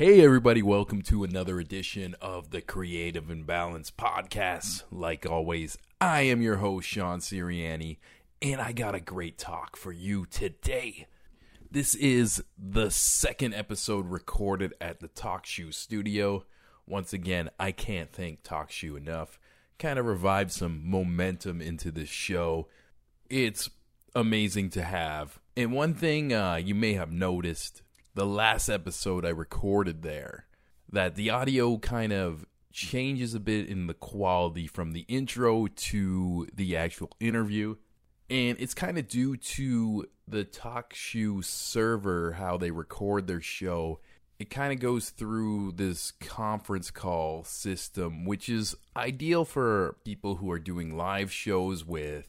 Hey, everybody, welcome to another edition of the Creative Imbalance Podcast. Like always, I am your host, Sean Siriani, and I got a great talk for you today. This is the second episode recorded at the TalkShoe studio. Once again, I can't thank TalkShoe enough. Kind of revived some momentum into this show. It's amazing to have. And one thing uh, you may have noticed the last episode I recorded there that the audio kind of changes a bit in the quality from the intro to the actual interview. And it's kind of due to the TalkShoe server, how they record their show. It kind of goes through this conference call system, which is ideal for people who are doing live shows with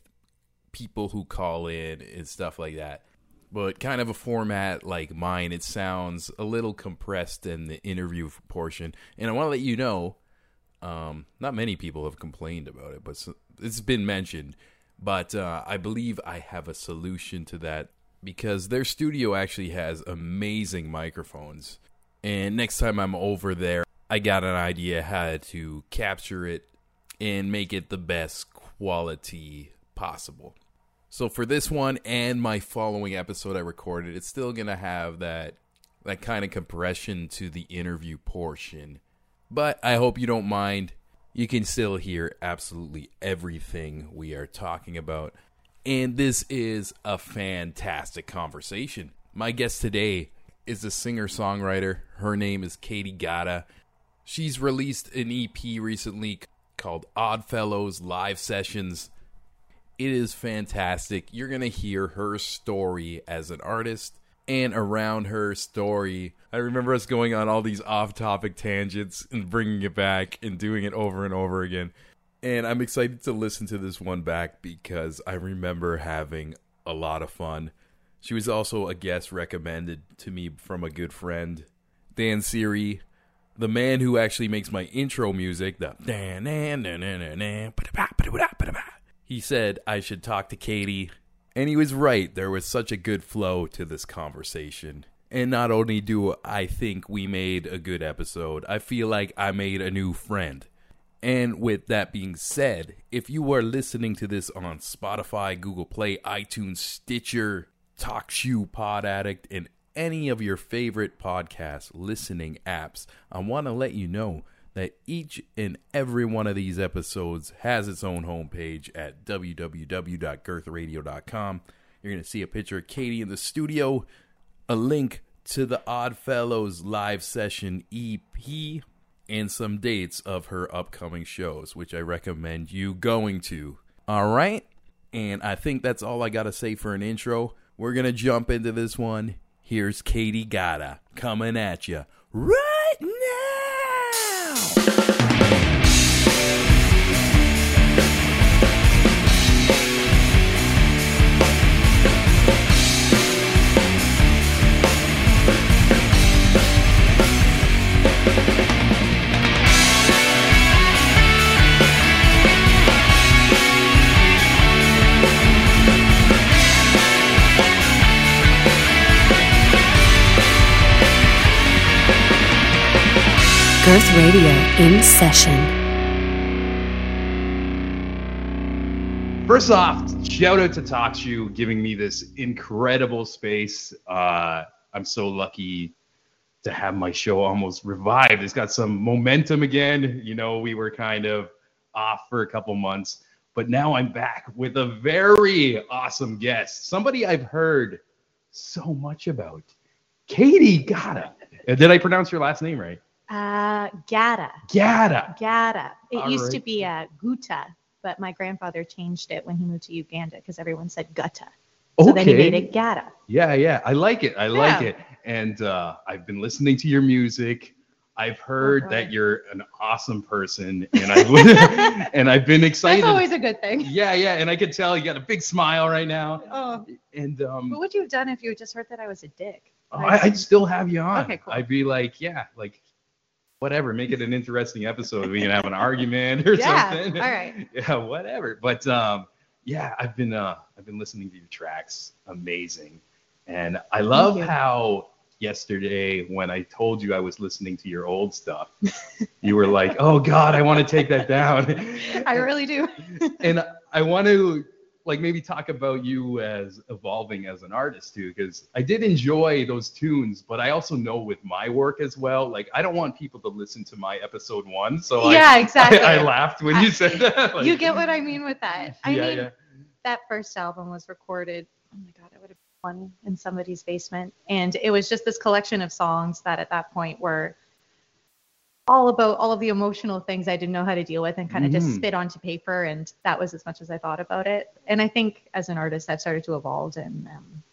people who call in and stuff like that but kind of a format like mine, it sounds a little compressed in the interview portion. And I want to let you know, um, not many people have complained about it, but it's been mentioned. But uh, I believe I have a solution to that because their studio actually has amazing microphones. And next time I'm over there, I got an idea how to capture it and make it the best quality possible. So for this one and my following episode I recorded, it's still gonna have that that kind of compression to the interview portion. But I hope you don't mind. You can still hear absolutely everything we are talking about. And this is a fantastic conversation. My guest today is a singer songwriter. Her name is Katie Gata. She's released an EP recently called Oddfellows Live Sessions. It is fantastic. You're going to hear her story as an artist and around her story. I remember us going on all these off topic tangents and bringing it back and doing it over and over again. And I'm excited to listen to this one back because I remember having a lot of fun. She was also a guest recommended to me from a good friend, Dan Siri, the man who actually makes my intro music, the he said I should talk to Katie, and he was right. There was such a good flow to this conversation. And not only do I think we made a good episode, I feel like I made a new friend. And with that being said, if you are listening to this on Spotify, Google Play, iTunes, Stitcher, TalkShoe, Pod Addict, and any of your favorite podcast listening apps, I want to let you know that each and every one of these episodes has its own homepage at www.girthradio.com. You're going to see a picture of Katie in the studio, a link to the Oddfellows live session EP, and some dates of her upcoming shows, which I recommend you going to. All right? And I think that's all I got to say for an intro. We're going to jump into this one. Here's Katie Gata coming at you Radio in session. First off, shout out to TalkShoe giving me this incredible space. Uh, I'm so lucky to have my show almost revived. It's got some momentum again. You know, we were kind of off for a couple months, but now I'm back with a very awesome guest. Somebody I've heard so much about. Katie Gata. Did I pronounce your last name right? Uh, Gata. Gata. Gata. It All used to be uh, Guta, but my grandfather changed it when he moved to Uganda because everyone said Gutta. Okay. So then he made it Gata. Yeah, yeah. I like it. I like Yeah. it. And uh, I've been listening to your music. I've heard boy. that you're an awesome person, and I've and I've been excited. That's always a good thing. yeah, yeah. And I could tell you got a big smile right now. Oh, And um, what would you have done if you had just heard that I was a dick? I, I'd still have you on. Okay, cool. I'd be like, yeah, like whatever. Make it an interesting episode. We can have an argument or Yeah, something. all right. Yeah, whatever. But um, yeah, I've been uh, I've been listening to your tracks. Amazing, and I love how yesterday when I told you I was listening to your old stuff. you were like, "Oh God, I want to take that down." I really do. and I want to like maybe talk about you as evolving as an artist too because i did enjoy those tunes but i also know with my work as well like i don't want people to listen to my episode one so I- yeah, exactly. I, I laughed when I- you said that like, you get what I mean with that. I yeah mean, yeah that first album was recorded. Oh my god, it would have been one in somebody's basement, and it was just this collection of songs that at that point were all about all of the emotional things I didn't know how to deal with and kind of Mhm. just spit onto paper, and that was as much as I thought about it. And I think as an artist, I've started to evolve and um,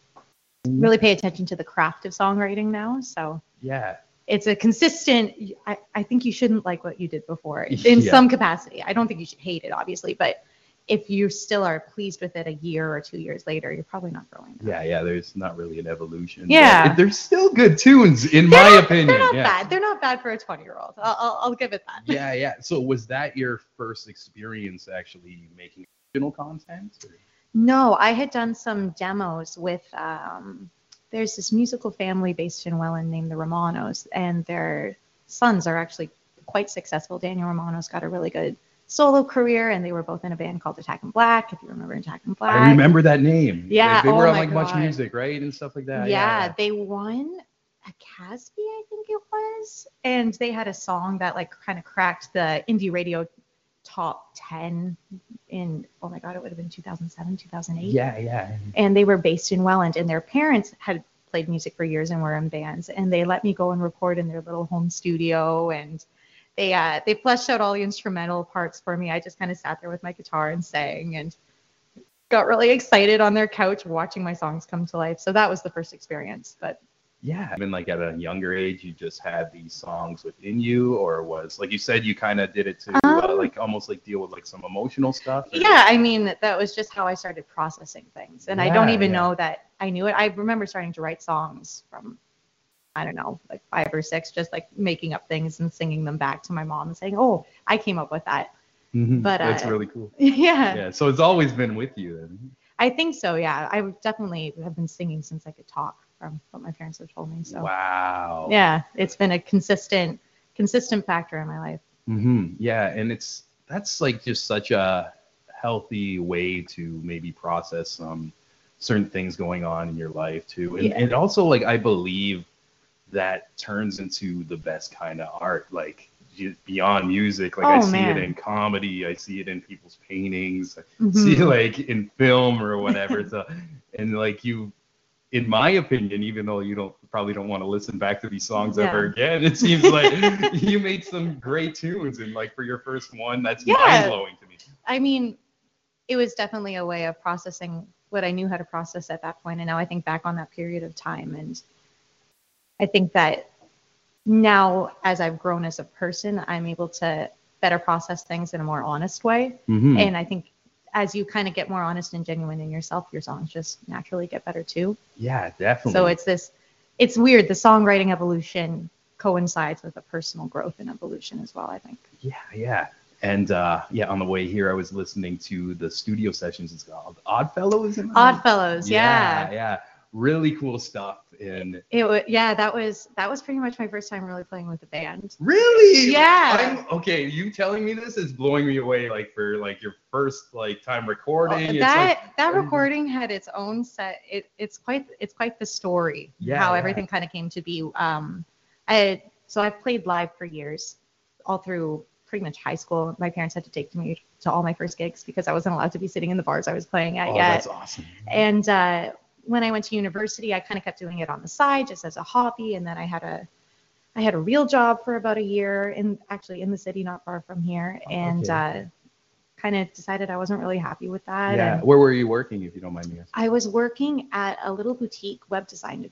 really pay attention to the craft of songwriting now. So yeah it's a consistent I, I think you shouldn't like what you did before in Yeah. some capacity i don't think you should hate it obviously but if you still are pleased with it a year or two years later you're probably not growing yeah yeah there's not really an evolution. Yeah. there's still good tunes in they're my not, opinion they're not yeah. bad. They're not bad for a 20 year old I'll, I'll, I'll give it that. Yeah yeah. So was that your first experience actually making original content or? no i had done some demos with um, there's this musical family based in welland named the romanos and their sons are actually quite successful. Daniel romano's got a really good solo career and they were both in a band called attack in black if you remember attack in black I remember that name. Yeah, They, they were oh on my like Much Music, right? And stuff like that. yeah, they won a Casby, I think it was, and they had a song that like kind of cracked the indie radio top 10 in oh my god, it would have been 2007, 2008. Yeah, yeah. And they were based in Welland, and their parents had played music for years and were in bands, and they let me go and record in their little home studio, and they uh, they fleshed out all the instrumental parts for me. I just kind of sat there with my guitar and sang, and got really excited on their couch watching my songs come to life. So that was the first experience. But Yeah. I mean, like at a younger age, you just had these songs within you, or was like you said, you kind of did it to uh, Um, like almost like deal with like some emotional stuff. or- yeah, I mean, that was just how I started processing things. And I don't even yeah. know that I knew it. I remember starting to write songs from, I don't know, like five or six, just like making up things and singing them back to my mom and saying, oh, I came up with that. Mhm. but, that's uh, really cool. yeah, Yeah. So it's always been with you then. I think so. Yeah. I definitely have been singing since I could talk from what my parents have told me. So Wow. yeah, it's been a consistent, consistent factor in my life. hmm Yeah, and it's that's like just such a healthy way to maybe process some certain things going on in your life too, and, Yeah. and also like I believe that turns into the best kind of art, like beyond music. Like I Oh, see man. it in comedy, I see it in people's paintings, I Mhm. see like in film or whatever. so, and like you. In my opinion, even though you don't probably don't want to listen back to these songs ever again, it seems like you made some great tunes and like for your first one that's Yeah. mind blowing to me I mean, it was definitely a way of processing what I knew how to process at that point. And now I think back on that period of time. And I think that now, as I've grown as a person, I'm able to better process things in a more honest way. mm-hmm. And I think as you kind of get more honest and genuine in yourself, your songs just naturally get better too. yeah definitely So it's this, it's weird. The songwriting evolution coincides with a personal growth and evolution as well, I think. yeah yeah and uh yeah on the way here i was listening to the studio sessions it's called oddfellows in Oddfellows, yeah yeah. yeah really cool stuff and It was yeah, that was that was pretty much my first time really playing with a band. really Yeah. I'm, okay you telling me this is blowing me away like for like your first like time recording Oh, that like- that recording had its own set. It it's quite it's quite the story Yeah, how everything kind of came to be. Um, I so I've played live for years, all through pretty much high school. My parents had to take me to all my first gigs because I wasn't allowed to be sitting in the bars I was playing at oh, yet. that's awesome And uh, when I went to university, I kind of kept doing it on the side just as a hobby. And then I had a I had a real job for about a year in actually in the city, not far from here, Oh, and okay. uh, kind of decided I wasn't really happy with that. yeah where were you working if you don't mind me asking I was working at a little boutique web design.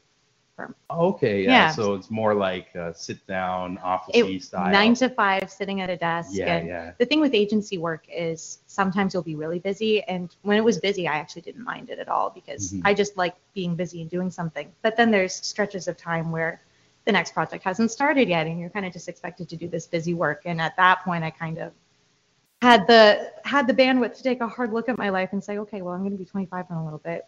Oh, okay, yeah. Yeah. So it's more like sit down, office It, style. nine to five, sitting at a desk. Yeah, and yeah. The thing with agency work is sometimes you'll be really busy, and when it was busy, I actually didn't mind it at all because Mhm. I just like being busy and doing something. But then there's stretches of time where the next project hasn't started yet, and you're kind of just expected to do this busy work. And at that point, I kind of had the had the bandwidth to take a hard look at my life and say, okay, well, I'm going to be 25 in a little bit.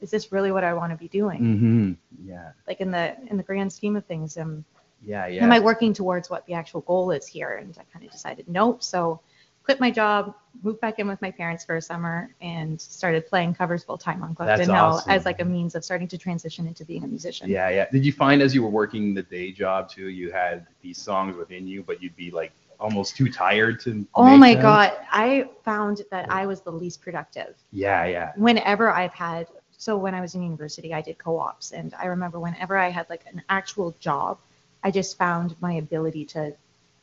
Is this really what I want to be doing? Mm-hmm. Yeah. Like in the in the grand scheme of things, am Yeah. Yeah. am I working towards what the actual goal is here? And I kind of decided nope. So quit my job, moved back in with my parents for a summer, and started playing covers full time on Clifton That's Hill awesome. as like a means of starting to transition into being a musician. Yeah, yeah. Did you find as you were working the day job too, you had these songs within you, but you'd be like almost too tired to. Oh my them? God. I found that I was the least productive. Yeah, yeah. Whenever I've had, so when I was in university, I did co ops. And I remember whenever I had like an actual job, I just found my ability to,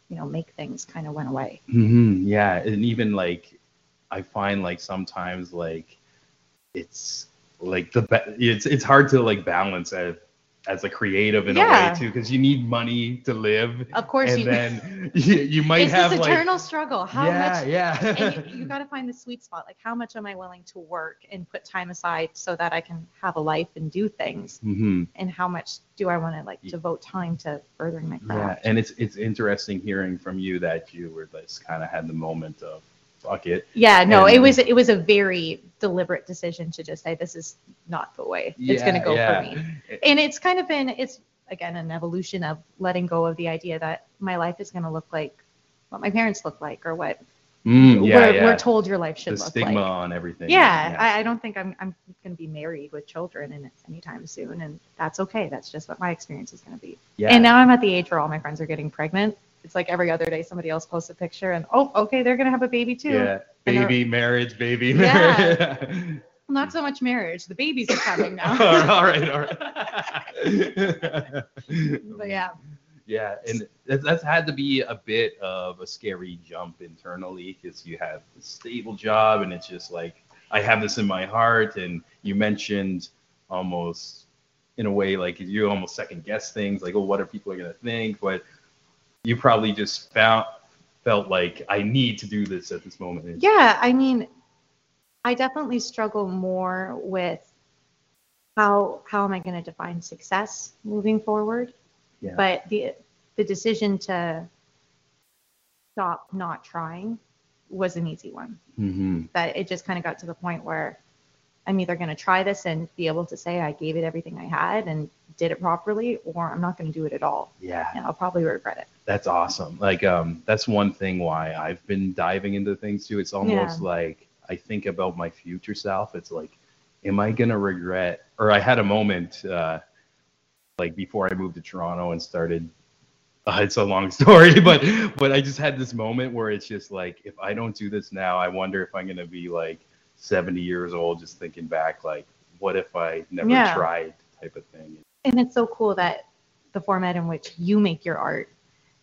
you know, make things kind of went away. hmm Yeah, and even like, I find like sometimes like, it's like the ba- it's it's hard to like balance as as a creative in a way too, because you need money to live, Of course, and you, then you, you might it's have this like eternal struggle. How yeah, much yeah, and you, you got to find the sweet spot. Like how much am i willing to work and put time aside so that i can have a life and do things? Hmm and how much do i want to like devote time to furthering my craft? Yeah, and it's it's interesting hearing from you that you were just kind of had the moment of fuck it. yeah, no And- it was it was a very deliberate decision to just say this is not the way it's going to go yeah. for me and it's kind of been it's again an evolution of letting go of the idea that my life is going to look like what my parents look like or what Mm, yeah, we're, yeah. we're told your life should the look stigma like on everything. yeah, I, I don't think I'm I'm going to be married with children in anytime soon, and that's okay. That's just what my experience is going to be. yeah. And now I'm at the age where all my friends are getting pregnant. It's like every other day somebody else posts a picture, and oh, okay, they're going to have a baby too. yeah, baby marriage, baby Yeah. marriage. Not so much marriage. The babies are coming now. right, all right. but yeah, Yeah, and that's had to be a bit of a scary jump internally because you have a stable job and it's just like I have this in my heart. And you mentioned almost in a way like you almost second guess things like, oh, what are people gonna think? But you probably just found felt like I need to do this at this moment. yeah. I mean, I definitely struggle more with how how am I going to define success moving forward. Yeah. But the the decision to stop not trying was an easy one. Mm-hmm. That it just kind of got to the point where I'm either going to try this and be able to say I gave it everything I had and did it properly, or I'm not going to do it at all, Yeah. and I'll probably regret it. That's awesome. Like um that's one thing why I've been diving into things too. It's almost like I think about my future self. It's like am I going to regret or I had a moment uh like before I moved to Toronto and started uh, it's a long story, but but I just had this moment where it's just like if I don't do this now, I wonder if I'm going to be like 70 years old just thinking back like what if I never Yeah. tried type of thing. And it's so cool that the format in which you make your art,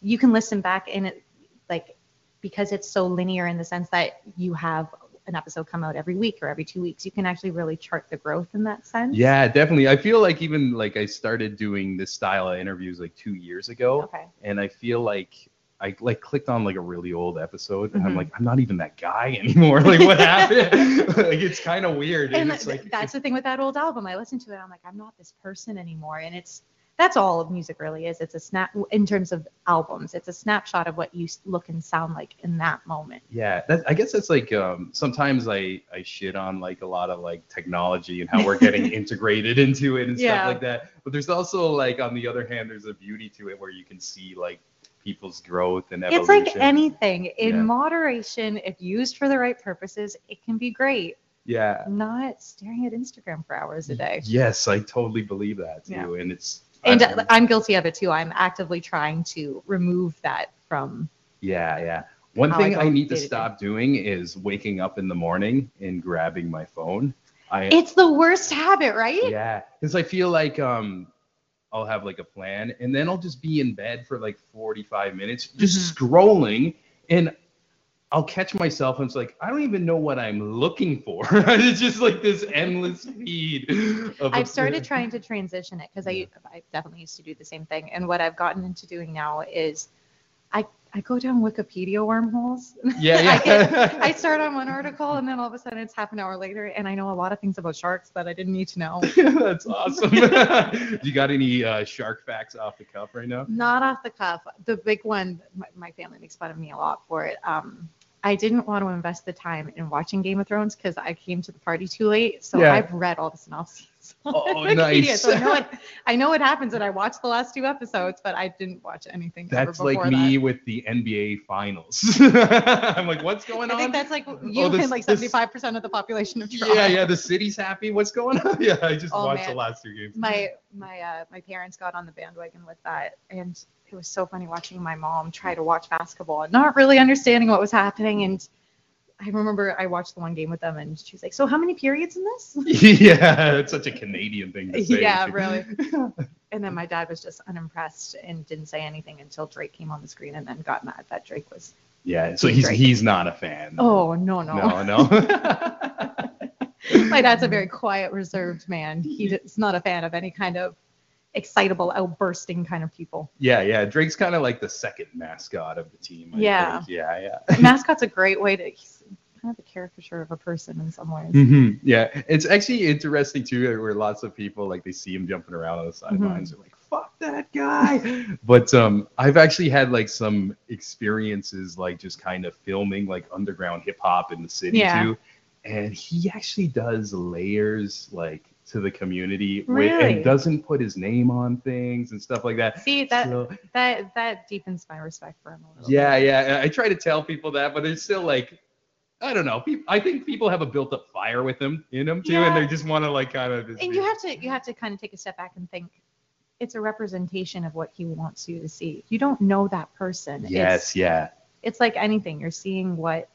you can listen back and it like because it's so linear in the sense that you have an episode come out every week or every two weeks, you can actually really chart the growth in that sense. Yeah, definitely. I feel like even like I started doing this style of interviews like 2 years ago. Okay. and I feel like I like clicked on like a really old episode, and I'm Mhm. like, I'm not even that guy anymore. Like, what happened? like, it's kind of weird. and it's th- like, that's the thing with that old album. I listened to it. I'm like, I'm not this person anymore. And it's that's all of music really is. It's a snap in terms of albums. It's a snapshot of what you look and sound like in that moment. yeah, that, I guess that's like um, sometimes I I shit on like a lot of like technology and how we're getting integrated into it and Yeah. stuff like that. But there's also like on the other hand, there's a beauty to it where you can see like people's growth and evolution. It's like anything in Yeah. moderation. If used for the right purposes, it can be great. yeah. Not staring at Instagram for hours a day. Yes, I totally believe that too, Yeah. and it's And I- uh, I'm guilty of it too. I'm actively trying to remove that from. Yeah, yeah. One how I thing I need to day. stop doing is waking up in the morning and grabbing my phone. I It's the worst habit, right? yeah, because I feel like um I'll have like a plan and then I'll just be in bed for like 45 minutes just Mm-hmm. scrolling and I'll catch myself and it's like I don't even know what I'm looking for. it's just like this endless feed. Of I've started trying to transition it because I, I definitely used to do the same thing. And what I've gotten into doing now is I, I go down Wikipedia wormholes. Yeah, I, get, I start on one article and then all of a sudden it's half an hour later and I know a lot of things about sharks that I didn't need to know. That's awesome. Do you got any uh, shark facts off the cuff right now? Not off the cuff. The big one, my, my family makes fun of me a lot for it. Um, I didn't want to invest the time in watching Game of Thrones because I came to the party too late. So Yeah. I've read all the synopses. Oh, nice. So I know, what, I know what happens, and I watched the last two episodes, but I didn't watch anything. ever That's like before me that. with the NBA finals. I'm like, what's going on? I think that's like you Oh, this- and like 75% of the population of Toronto. yeah, yeah. The city's happy. What's going on? Yeah, I just Oh, watched the last two games. my my uh, my parents got on the bandwagon with that and it was so funny watching my mom try to watch basketball and not really understanding what was happening and I remember I watched the one game with them and she was like, "So how many periods in this?" yeah, it's such a Canadian thing to say. Yeah, really. And then my dad was just unimpressed and didn't say anything until Drake came on the screen and then got mad that Drake was. Yeah, so he's Drake. he's not a fan. Oh no no. no, no. my dad's a very quiet, reserved man. He's not a fan of any kind of excitable, outbursting kind of people. yeah, yeah. Drake's kind of like the second mascot of the team. I Yeah. think. yeah, yeah. mascot's a great way to kind of a caricature of a person in some ways. hmm Yeah, it's actually interesting too, where lots of people like they see him jumping around on the sidelines, they're like, "Fuck that guy!" but um, I've actually had like some experiences, like just kind of filming like underground hip hop in the city Yeah. too, and he actually does layers like to the community with, Really? and doesn't put his name on things and stuff like that. See that So- that that deepens my respect for him a little. yeah, bit. yeah. I try to tell people that, but it's still like, I don't know. People, I think people have a built-up fire with them in them too, and they just want to like kind of. And you have to you have to kind of take a step back and think it's a representation of what he wants you to see. You don't know that person. Yes, It's, yeah. it's like anything. You're seeing what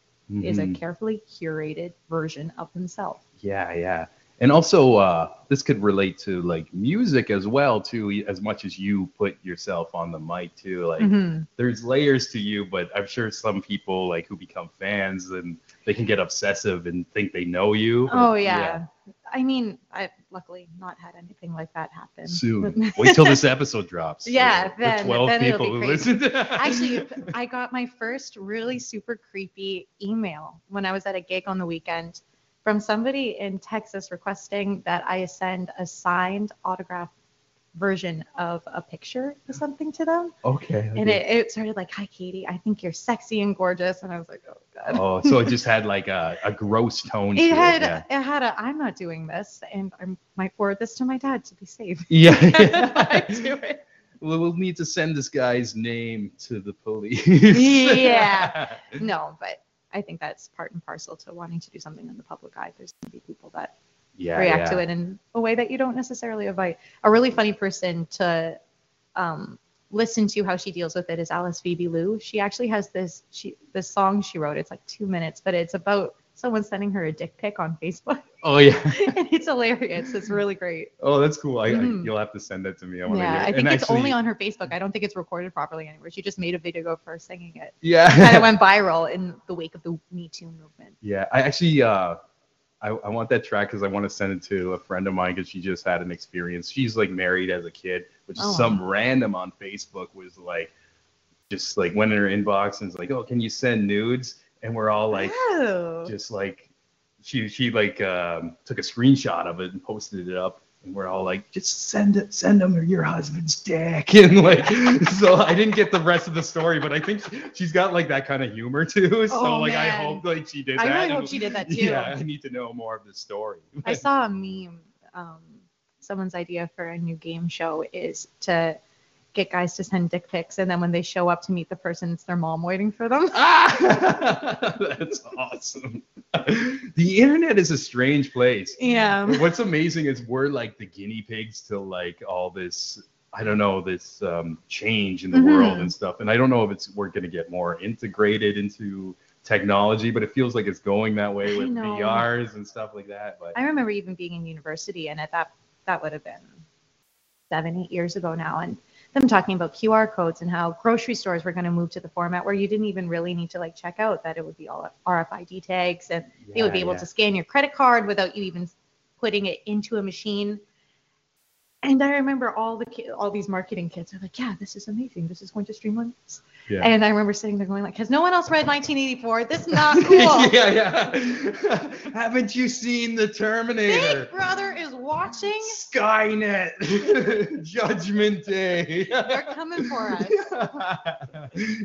is a Mhm. carefully curated version of himself. Yeah, yeah. And also, uh, this could relate to like music as well too. As much as you put yourself on the mic too, like Mhm. there's layers to you. But I'm sure some people like who become fans and they can get obsessive and think they know you. Oh But, yeah. I mean, I've luckily not had anything like that happen. Soon. Wait till this episode drops. Yeah, The then- 12 then people who listen. Actually, I got my first really super creepy email when I was at a gig on the weekend from somebody in Texas requesting that I send a signed autograph version of a picture or something to them. okay. And it, it started like, Hi, Katie, I think you're sexy and gorgeous. And I was like, Oh, God. Oh, so it just had like a, a gross tone to It had, it. it had a, I'm not doing this, and I might forward this to my dad to be safe. Yeah. I do it. Well, we'll need to send this guy's name to the police. Yeah. No, but I think that's part and parcel to wanting to do something in the public eye. There's going to be people that Yeah. react yeah. to it in a way that you don't necessarily invite. A really funny person to um, listen to how she deals with it is Alice Phoebe Lou. She actually has this she this song she wrote. It's like two minutes, but it's about someone sending her a dick pic on Facebook, Oh yeah. and it's hilarious. It's really great. Oh, that's cool. I, Mhm. I, you'll have to send that to me. I want to Yeah, hear. I think And it's actually, only on her Facebook. I don't think it's recorded properly anywhere. She just made a video of her singing it. Yeah. Kind of went viral in the wake of the Me Too movement. Yeah, I actually uh, I, I want that track because I want to send it to a friend of mine because she just had an experience. She's like married as a kid, which is Oh. some random on Facebook was like, just like went in her inbox and was like, oh, can you send nudes? And we're all like, oh. just like, she she like um, took a screenshot of it and posted it up. And we're all like, just send it, send him your husband's dick, and like, so I didn't get the rest of the story, but I think she's got like that kind of humor too. So Oh, like, I hope like she did I that. really hope she did that too. Yeah, I need to know more of the story. I saw a meme. Um, someone's idea for a new game show is to get guys to send dick pics, and then when they show up to meet the person, it's their mom waiting for them. ah, that's awesome. The internet is a strange place. Yeah. What's amazing is we're like the guinea pigs to like all this. I don't know this um, change in the Mhm. world and stuff. And I don't know if it's we're gonna get more integrated into technology, but it feels like it's going that way with. VRs and stuff like that. But I remember even being in university, and at that that would have been seven, eight years ago now, and them talking about QR codes and how grocery stores were going to move to the format where you didn't even really need to like check out that it would be all RFID tags and they would be able yeah. to scan your credit card without you even putting it into a machine. And I remember all the ki- all these marketing kids are like, yeah, this is amazing. This is going to streamline this. Yeah. And I remember sitting there going like, has no one else read 1984? This is not cool. yeah, yeah. Haven't you seen the Terminator? Big Brother is watching. Skynet, Judgment Day. They're coming for us.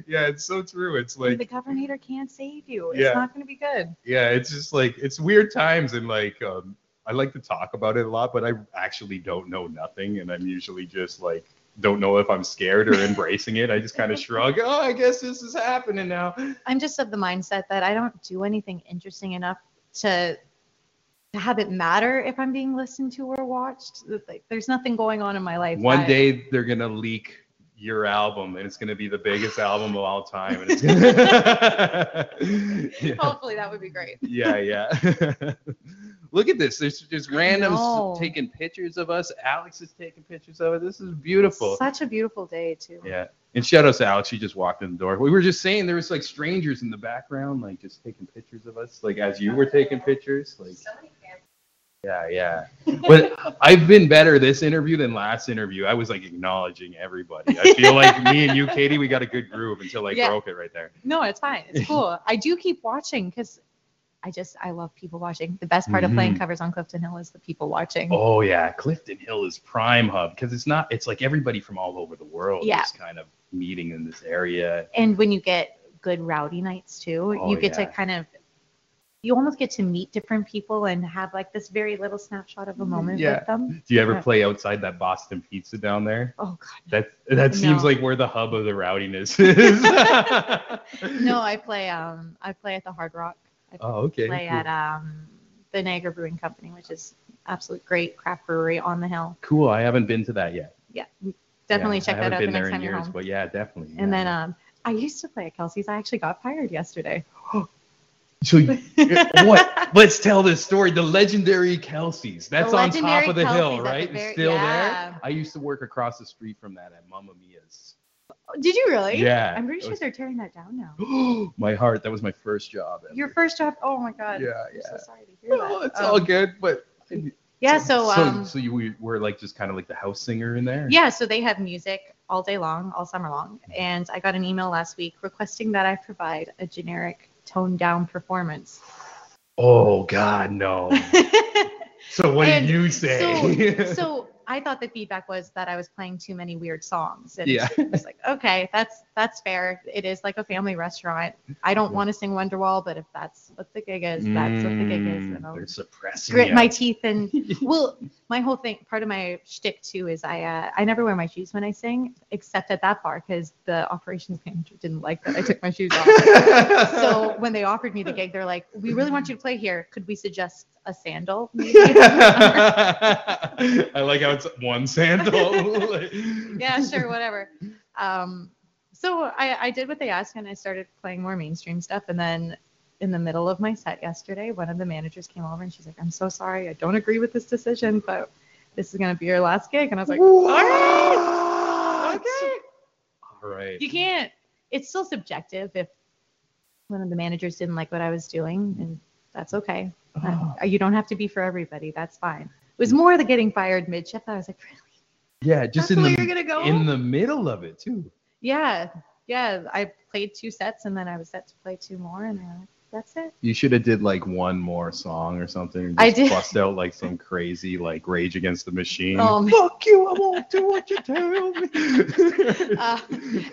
yeah, it's so true. It's like, the governor can't save you. It's Yeah. not going to be good. yeah, it's just like it's weird times, and like, um, I like to talk about it a lot, but I actually don't know nothing, and I'm usually just like, don't know if I'm scared or embracing it. I just kind of shrug. Oh, I guess this is happening now. I'm just of the mindset that I don't do anything interesting enough to to have it matter if I'm being listened to or watched. Like, there's nothing going on in my life. One day they're gonna leak your album, and it's gonna be the biggest album of all time. And it's gonna... yeah. Hopefully that would be great. yeah, yeah. Look at this. There's just randoms taking pictures of us. Alex is taking pictures of it. This is beautiful. Such a beautiful day too. Yeah. And shout out to Alex. She just walked in the door. We were just saying there was like strangers in the background, like just taking pictures of us, like as you were taking pictures. Like yeah, yeah. But I've been better this interview than last interview. I was like acknowledging everybody. I feel like me and you, Katie, we got a good groove until I Yeah. broke it right there. No, it's fine. It's cool. I do keep watching because I just I love people watching. The best part of playing Mhm. covers on Clifton Hill is the people watching. Oh yeah, Clifton Hill is prime hub because it's not. It's like everybody from all over the world Yeah. is kind of meeting in this area. And when you get good rowdy nights too, Oh, you get yeah. to kind of you almost get to meet different people and have like this very little snapshot of a moment Yeah. with them. Do you ever Yeah. play outside that Boston Pizza down there? Oh god. That that seems like where the hub of the rowdiness is. No, I play um I play at the Hard Rock. Oh, okay. play cool. at um the Niagara Brewing Company, which is absolute great craft brewery on the hill. Cool. I haven't been to that yet. Yeah, definitely Yeah, check that out the next time you're years, home. But yeah, definitely. And then um I used to play at Kelsey's. I actually got fired yesterday. so what? Let's tell this story. The legendary Kelsey's. That's on top of the hill, Kelsey's the right? It's very- still yeah. there. I used to work across the street from that at Mamma Mia's. Did you really? Yeah, I'm pretty sure was- they're tearing that down now. my heart. That was my first job. ever. Your first job. Oh my god. Yeah, I'm yeah. so sorry to hear that. it's Um, all good, but Yeah. So um. so you were like just kind of like the house singer in there. Yeah, so they have music all day long, all summer long. And I got an email last week requesting that I provide a generic toned down performance. Oh God, no. So what And did you say? so, so I thought the feedback was that I was playing too many weird songs. And Yeah. I was like, okay, that's that's fair. It is like a family restaurant. I don't want to sing Wonderwall, but if that's what the gig is, that's what the gig is. Mm, And I'll They're suppressing grit ya. my teeth and well, my whole thing, part of my shtick too is I uh, I never wear my shoes when I sing, except at that bar because the operations manager didn't like that I took my shoes off. so when they offered me the gig, they're like, "We really want you to play here. Could we suggest a sandal?" I like how it's one sandal. yeah, sure, whatever. Um, so I, I did what they asked and I started playing more mainstream stuff. And then in the middle of my set yesterday, one of the managers came over and she's like, I'm so sorry. I don't agree with this decision, but this is going to be your last gig. And I was like, all right, okay. All right. You can't, it's still subjective if one of the managers didn't like what I was doing and that's okay. Oh. Uh, You don't have to be for everybody. That's fine. It was more the getting fired mid shift. I was like, really? Yeah, just That's in the the you're gonna go? in the middle of it too. Yeah, yeah. I played two sets and then I was set to play two more, and uh, that's it. You should have did like one more song or something. and I just did. Bust out like some crazy like Rage Against the Machine. Oh. Fuck you! I won't do what you tell me. Uh,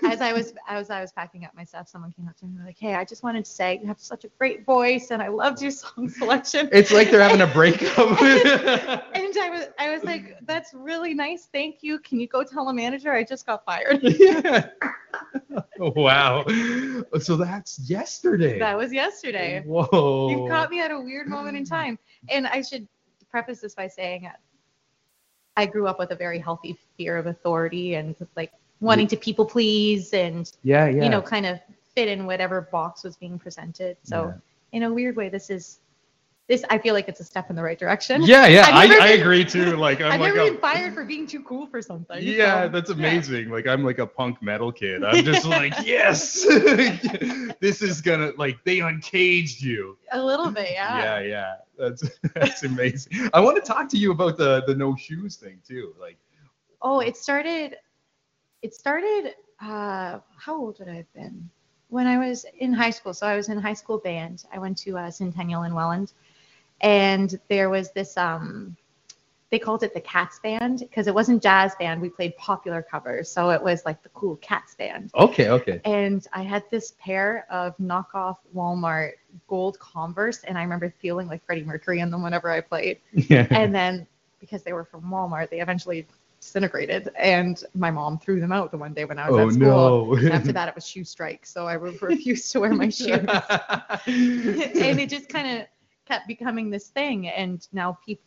as I was as I was packing up my stuff, someone came up to me and were like, "Hey, I just wanted to say you have such a great voice, and I loved your song selection." it's like they're having a breakup. and I was I was like, "That's really nice, thank you. Can you go tell a manager I just got fired?" yeah. Wow. So that's yesterday. that was yesterday. Whoa. You caught me at a weird moment in time. And I should preface this by saying uh, I grew up with a very healthy fear of authority and like wanting to people please and Yeah, yeah. you know kind of fit in whatever box was being presented. So in a weird way, this is this I feel like it's a step in the right direction. Yeah, yeah. I, never I been- agree too. Like I'm I've like never a, been fired for being too cool for something. Yeah, so, that's yeah. amazing. Like I'm like a punk metal kid. I'm just like, yes, this is gonna like they uncaged you. A little bit, yeah. Yeah, yeah. That's that's amazing. I want to talk to you about the the no shoes thing too. Like Oh, it started. It started. Uh, how old would I have been? When I was in high school. So I was in high school band. I went to uh, Centennial in Welland, and there was this. Um, they called it the Cats Band because it wasn't jazz band. We played popular covers, so it was like the cool Cats Band. Okay, okay. And I had this pair of knockoff Walmart gold Converse, and I remember feeling like Freddie Mercury in them whenever I played. Yeah. And then because they were from Walmart, they eventually disintegrated, and my mom threw them out the one day when I was Oh, at school. no. And after that, it was shoe strike, so I refused to wear my shoes. and it just kind of kept becoming this thing, and now people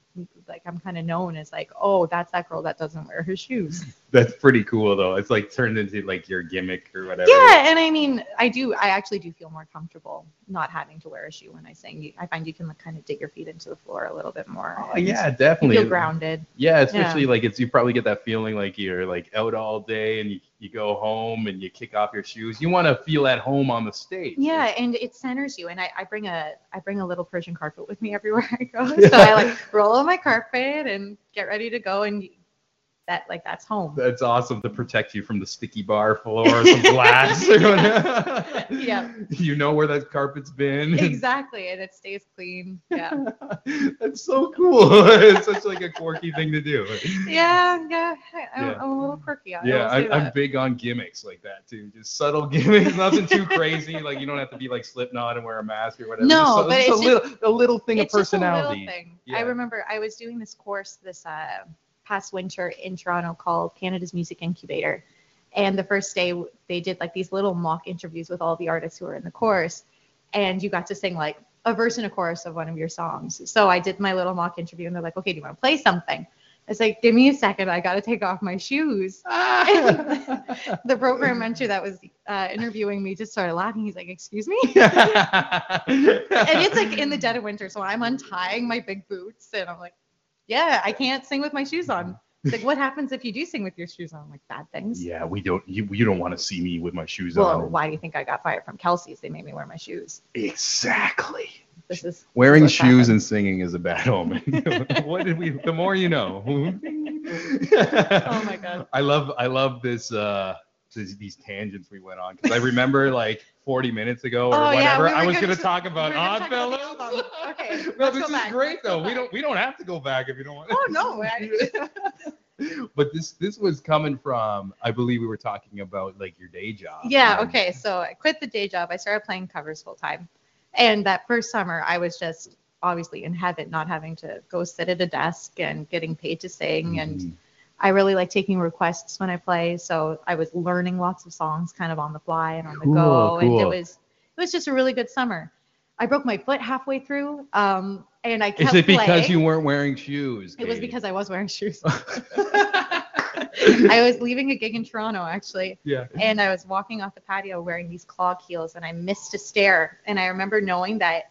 like I'm kind of known as like, oh, that's that girl that doesn't wear her shoes. That's pretty cool though. It's like turned into like your gimmick or whatever. Yeah, and I mean, I do. I actually do feel more comfortable not having to wear a shoe when I sing. I find you can like, kind of dig your feet into the floor a little bit more. Oh, yeah, definitely. feel grounded. Yeah, especially like it's you probably get that feeling like you're like out all day and you, you go home and you kick off your shoes. You want to feel at home on the stage. Yeah, and it centers you. And I, I bring a I bring a little Persian carpet with me everywhere I go. So I like roll on my carpet and get ready to go, and that like that's home. That's awesome to protect you from the sticky bar floor, some glass. or. Yeah. You know where that carpet's been. exactly, and it stays clean. Yeah, That's so cool. it's such like a quirky thing to do. yeah, yeah. I'm, Yeah. I'm a little quirky. I Yeah, will say I, I'm big on gimmicks like that too. Just subtle gimmicks, nothing too crazy. Like you don't have to be like Slipknot and wear a mask or whatever. No, so- but just it's a just- little, a little thing it's of just a little personality. thing. Yeah. I remember I was doing this course this uh, past winter in Toronto called Canada's Music Incubator. And the first day they did like these little mock interviews with all the artists who were in the course. And you got to sing like a verse and a chorus of one of your songs. So I did my little mock interview and they're like, okay, do you want to play something? It's like, give me a second. I got to take off my shoes. The program mentor that was uh, interviewing me just started laughing. He's like, excuse me? and it's like in the dead of winter, so I'm untying my big boots, and I'm like, yeah, I can't sing with my shoes on. It's like, what happens if you do sing with your shoes on? Like, bad things. yeah, we don't. You, you don't want to see me with my shoes Well, on. why do you think I got fired from Kelsey's? They made me wear my shoes. Exactly. This is Wearing shoes happened? and singing is a bad omen. what did we? The more you know. oh my god. I love I love this uh these, these tangents we went on because I remember like 40 minutes ago or Oh, yeah, whatever we I was gonna gonna talk about were gonna talk about the Oddfellows. Okay, no, this is back, great though. We don't we don't have to go back if you don't want. To. Oh no. I, but this this was coming from I believe we were talking about like your day job. yeah. and- Okay. So I quit the day job. I started playing covers full time, and that first summer I was just obviously in heaven, not having to go sit at a desk and getting paid to sing and Mhm. I really like taking requests when I play, so I was learning lots of songs kind of on the fly and on the Cool, go, and it was it was just a really good summer. I broke my foot halfway through, um, and I kept Is it because playing. you weren't wearing shoes? It was because I was wearing shoes. I was leaving a gig in Toronto actually, yeah. and I was walking off the patio wearing these clog heels, and I missed a stair. And I remember knowing that,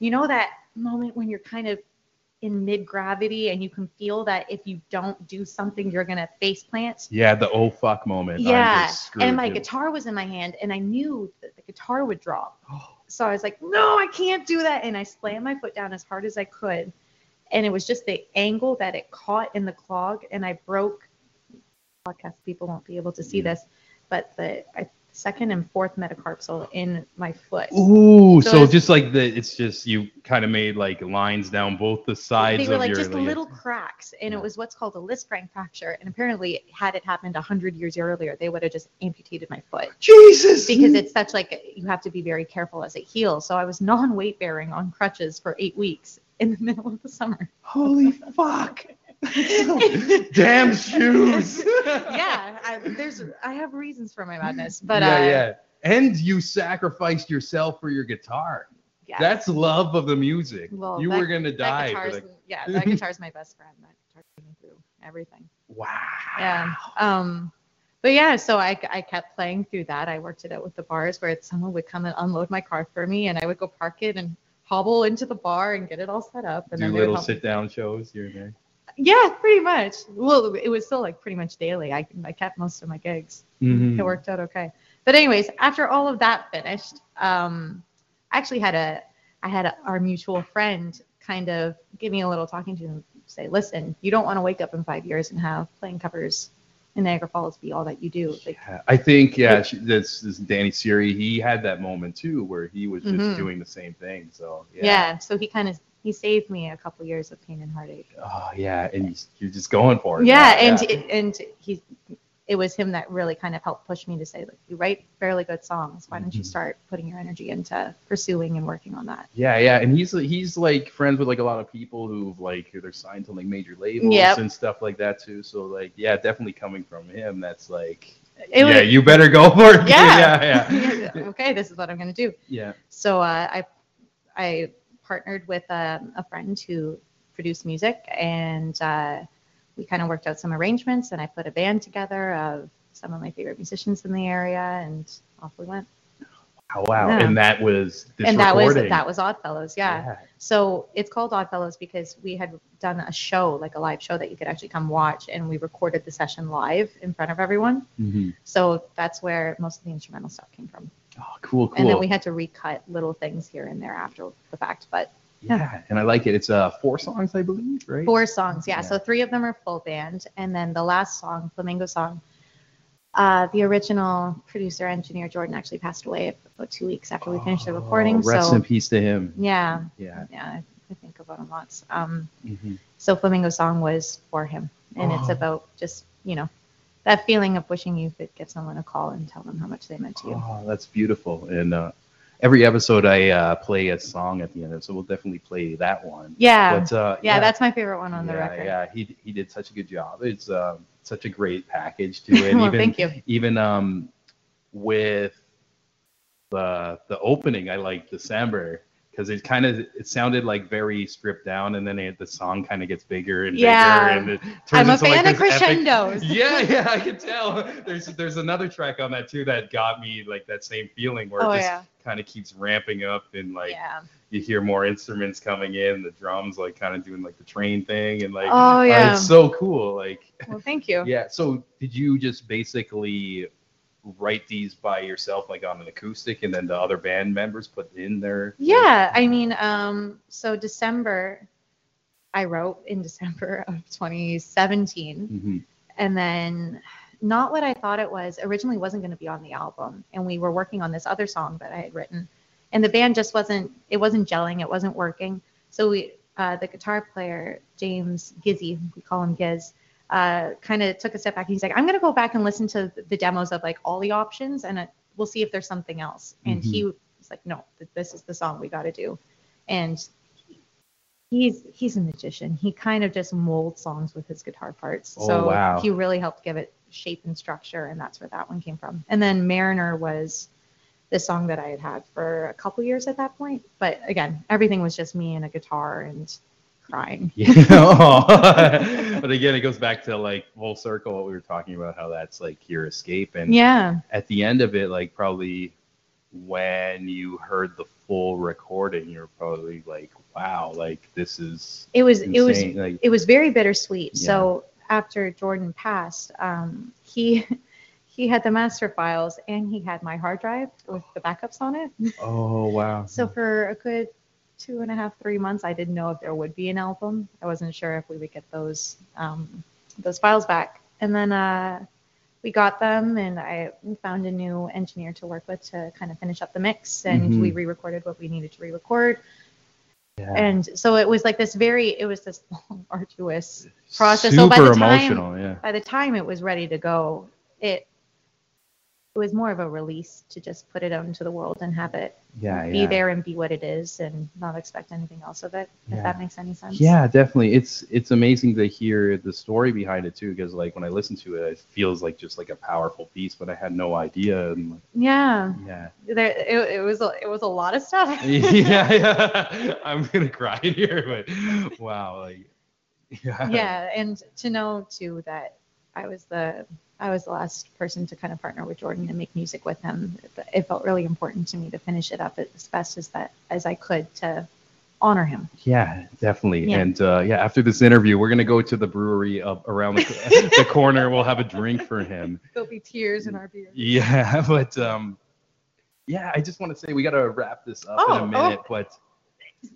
you know, that moment when you're kind of in mid gravity and you can feel that if you don't do something, you're gonna face plant. Yeah, the oh fuck moment. Yeah, and my dude. guitar was in my hand, and I knew that the guitar would drop. So I was like, no, I can't do that. And I slammed my foot down as hard as I could. And it was just the angle that it caught in the clog, and I broke. Podcast people won't be able to see Yeah. this, but the I, second and fourth metacarpal in my foot. Ooh, So so, just like the, it's just you kind of made like lines down both the sides they were of like your. just like, little cracks, and Yeah. it was what's called a Lisfranc fracture. And apparently, had it happened a hundred years earlier, they would have just amputated my foot. Jesus. because it's such like you have to be very careful as it heals. So I was non-weight bearing on crutches for eight weeks in the middle of the summer. holy fuck. Damn shoes. yeah, I, there's I have reasons for my madness, but yeah, uh, yeah. And you sacrificed yourself for your guitar. yeah. That's love of the music. Well, you that- were gonna die. Guitar's, the, yeah, that guitar's my best friend. That guitar through everything. wow. Yeah. Um, but yeah, so I, I kept playing through that. I worked it out with the bars where someone would come and unload my car for me, and I would go park it and hobble into the bar and get it all set up. And Do then little sit down shows here and there. Yeah, pretty much. Well, it was still like pretty much daily. I, I kept most of my gigs. Mhm. It worked out okay. But anyways, after all of that finished, um, I actually had a I had a, our mutual friend kind of give me a little talking to and say, listen, you don't want to wake up in five years and have playing covers in Niagara Falls be all that you do. Like, Yeah, I think yeah, she, this this Danny Siri. He had that moment too where he was just Mhm. doing the same thing. So yeah. yeah, So he kind of he saved me a couple years of pain and heartache. oh yeah, and you, you're just going for it. Yeah, and and he, it was him that really kind of helped push me to say, like, you write fairly good songs. Why don't you Mhm. start putting your energy into pursuing and working on that? Yeah, yeah, and he's he's like friends with like a lot of people who've like they're signed to like major labels Yep. and stuff like that too. So like yeah, definitely coming from him, that's like It yeah, was- you better go for it. Yeah. yeah, yeah, okay, this is what I'm gonna do. yeah. So uh, I I partnered with um, a friend who produced music, and uh, we kind of worked out some arrangements, and I put a band together of some of my favorite musicians in the area, and off we went. Oh, wow, Yeah. and that was this and that was that was Oddfellows, yeah. So it's called Oddfellows because we had done a show, like a live show that you could actually come watch, and we recorded the session live in front of everyone. Mhm. So that's where most of the instrumental stuff came from. Oh, cool, cool. And then we had to recut little things here and there after the fact. But yeah, and I like it. It's uh four songs, I believe, right? four songs, yeah. Yeah. So three of them are full band, and then the last song, Flamingo Song. Uh, the original producer engineer Jordan actually passed away about two weeks after we finished the recording. Oh, rest so in peace to him. yeah, Yeah. yeah, I, think about him lots. Um, Mhm. so Flamingo Song was for him, and it's Oh. about just you know that feeling of wishing you could give someone a call and tell them how much they meant to you. Oh, that's beautiful. And uh, every episode, I uh, play a song at the end of it, so we'll definitely play that one. Yeah, But, uh, yeah, that's my favorite one on the yeah, record. Yeah, he he did such a good job. It's um, such a great package to it. well, even thank you. even um with the the opening, I like December because it kind of it sounded like very stripped down, and then it, the song kind of gets bigger and Yeah. bigger, and it turns I'm a into like fan of this epic- crescendos. yeah, yeah, I can tell. There's there's another track on that too that got me like that same feeling where Oh it just yeah, kind of keeps ramping up and like yeah. you hear more instruments coming in, the drums like kind of doing like the train thing and like Oh uh, yeah. it's so cool. Like well, thank you. yeah. So did you just basically write these by yourself like on an acoustic and then the other band members put in their Yeah, I mean, um, so December, I wrote in December of 2017, Mhm. and then not what I thought it was. Originally, wasn't going to be on the album, and we were working on this other song that I had written, and the band just wasn't. It wasn't gelling. It wasn't working. So we, uh, the guitar player James Gizzy, we call him Giz. Uh, kind of took a step back. He's like, I'm gonna go back and listen to the demos of like all the options, and uh, we'll see if there's something else. And he was like, No, th- this is the song we got to do. And he's he's a magician. He kind of just molds songs with his guitar parts. Oh, so wow. he really helped give it shape and structure, and that's where that one came from. And then Mariner was the song that I had had for a couple years at that point. But again, everything was just me and a guitar and crying. Yeah. But again, it goes back to like full circle what we were talking about, how that's like your escape. And Yeah. at the end of it, like probably when you heard the full recording, you're probably like, wow, like this is It was it was like it was very bittersweet. Yeah. So after Jordan passed, um, he he had the master files and he had my hard drive with the backups on it. oh wow. So for a good two and a half, three months, I didn't know if there would be an album. I wasn't sure if we would get those um, those files back. And then uh, we got them, and I found a new engineer to work with to kind of finish up the mix, and Mhm. we re-recorded what we needed to re-record. Yeah. And so it was like this very, it was this long, arduous process. So Super by the time- emotional, yeah. by the time it was ready to go, it it was more of a release to just put it out into the world and have it Yeah, be yeah. there and be what it is and not expect anything else of it. Yeah. If that makes any sense. Yeah, definitely. It's it's amazing to hear the story behind it too, because like when I listen to it, it feels like just like a powerful piece, but I had no idea. And Yeah. yeah, There, it, it was a, it was a lot of stuff. yeah, yeah. I'm gonna cry here, but wow, like yeah, yeah, and to know too that I was the I was the last person to kind of partner with Jordan and make music with him. It, it felt really important to me to finish it up as best as that as I could to honor him. Yeah, definitely. Yeah. And uh, yeah, after this interview, we're gonna go to the brewery up around the, the corner. We'll have a drink for him. There'll be tears in our beer. Yeah, but um, yeah, I just want to say we gotta wrap this up in Oh, a minute. oh. But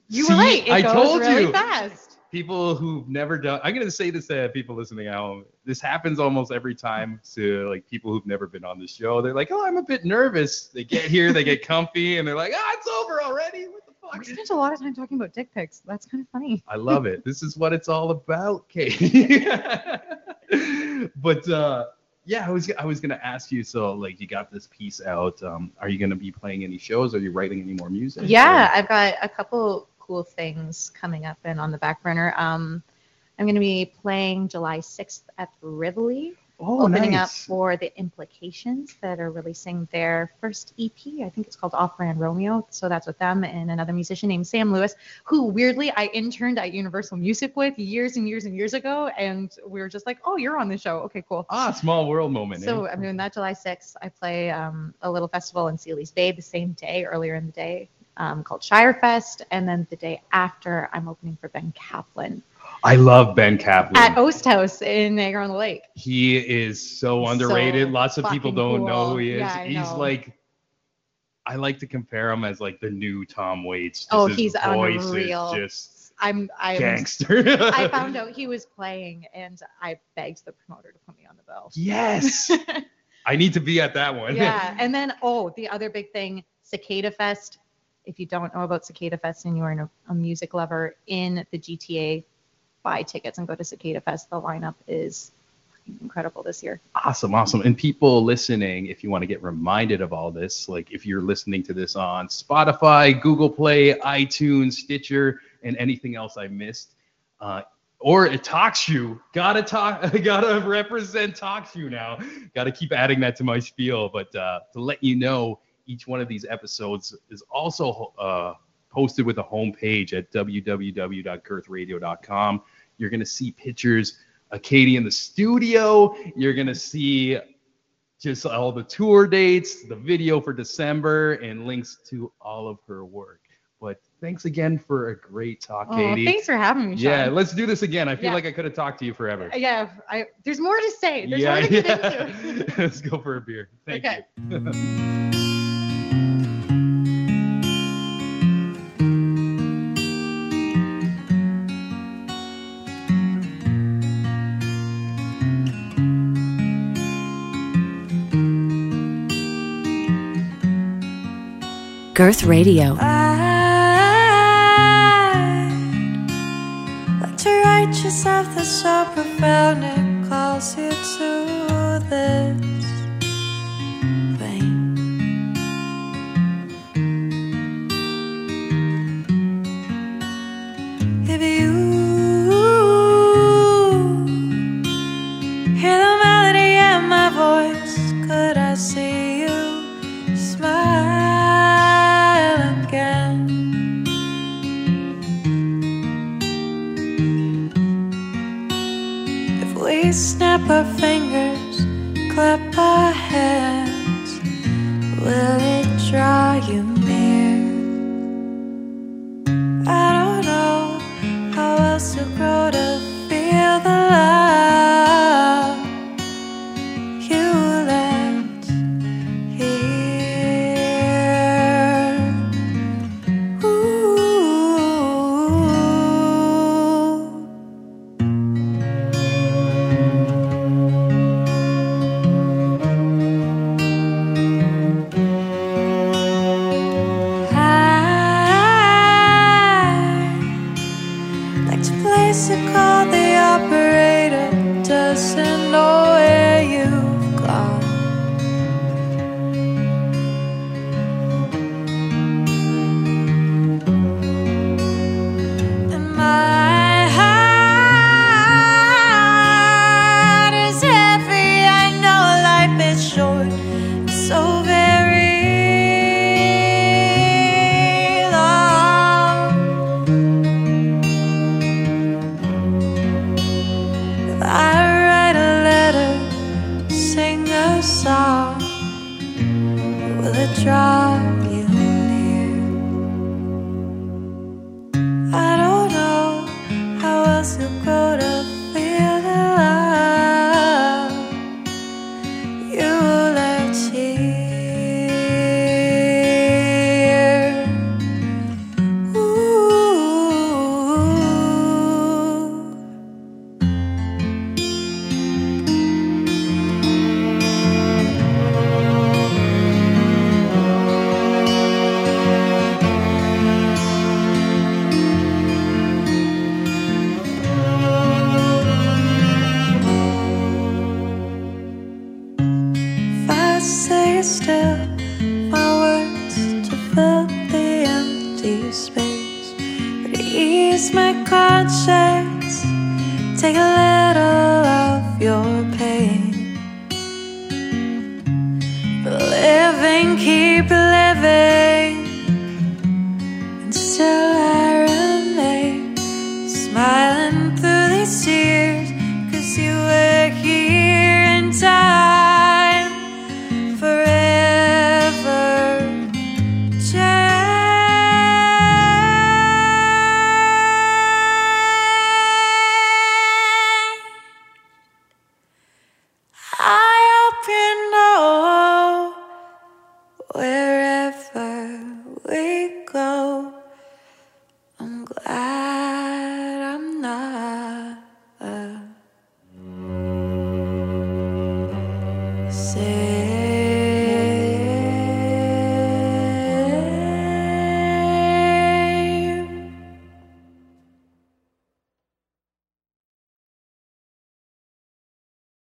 You See, were right. It I goes told really you. fast. People who've never done. I'm gonna say this to people listening at home. This happens almost every time to like people who've never been on the show. They're like, "Oh, I'm a bit nervous." They get here, they get comfy, and they're like, "Ah, it's over already. What the fuck We spent a lot of time talking about dick pics. That's kind of funny. I love it. This is what it's all about, Katie. but uh, yeah, I was I was gonna ask you. So like, you got this piece out. Um, are you gonna be playing any shows? Are you writing any more music? Yeah, Or- I've got a couple cool things coming up and on the back burner. Um, I'm going to be playing July 6th at the Rivoli, Oh, opening up for the Implications that are releasing their first EP. I think it's called Off Brand Romeo. So that's with them and another musician named Sam Lewis, who weirdly I interned at Universal Music with years and years and years ago. And we were just like, oh, you're on the show. Okay, cool. Ah, small world moment. So eh? I'm doing that July 6th. I play um, a little festival in Seeley's Bay the same day, earlier in the day, um, called Shirefest. And then the day after, I'm opening for Ben Caplan I love Ben Caplan. at Oast House in Niagara on the Lake. he is so underrated. so Lots of people don't know who he is. Yeah, He's know. like, I like to compare him as like the new Tom Waits. Just Oh, he's unreal. just I'm I'm gangster. I found out he was playing and I begged the promoter to put me on the bill. Yes, I need to be at that one. yeah. And then oh, the other big thing, Cicada Fest. If you don't know about Cicada Fest and you are a, a music lover in the GTA, buy tickets and go to Cicada Fest. The lineup is incredible this year. Awesome, awesome. And people listening, if you want to get reminded of all this, like if you're listening to this on Spotify, Google Play, iTunes, Stitcher, and anything else I missed, uh, or it TalkShoe, gotta talk, gotta represent TalkShoe now. Gotta keep adding that to my spiel. But uh, to let you know, each one of these episodes is also uh, posted with a homepage at www.girthradio.com. You're gonna see pictures of Katie in the studio. You're gonna see just all the tour dates, the video for December, and links to all of her work. But thanks again for a great talk, Oh, Katie. thanks for having me, Sean. yeah, let's do this again. I feel Yeah. like I could have talked to you forever. Yeah, I, there's more to say. There's yeah, to yeah. into. let's go for a beer. Thank Okay. you. Girth Radio. I to write yourself so profound it calls you to this still my words to fill the empty space. Or to ease my conscience take a little of your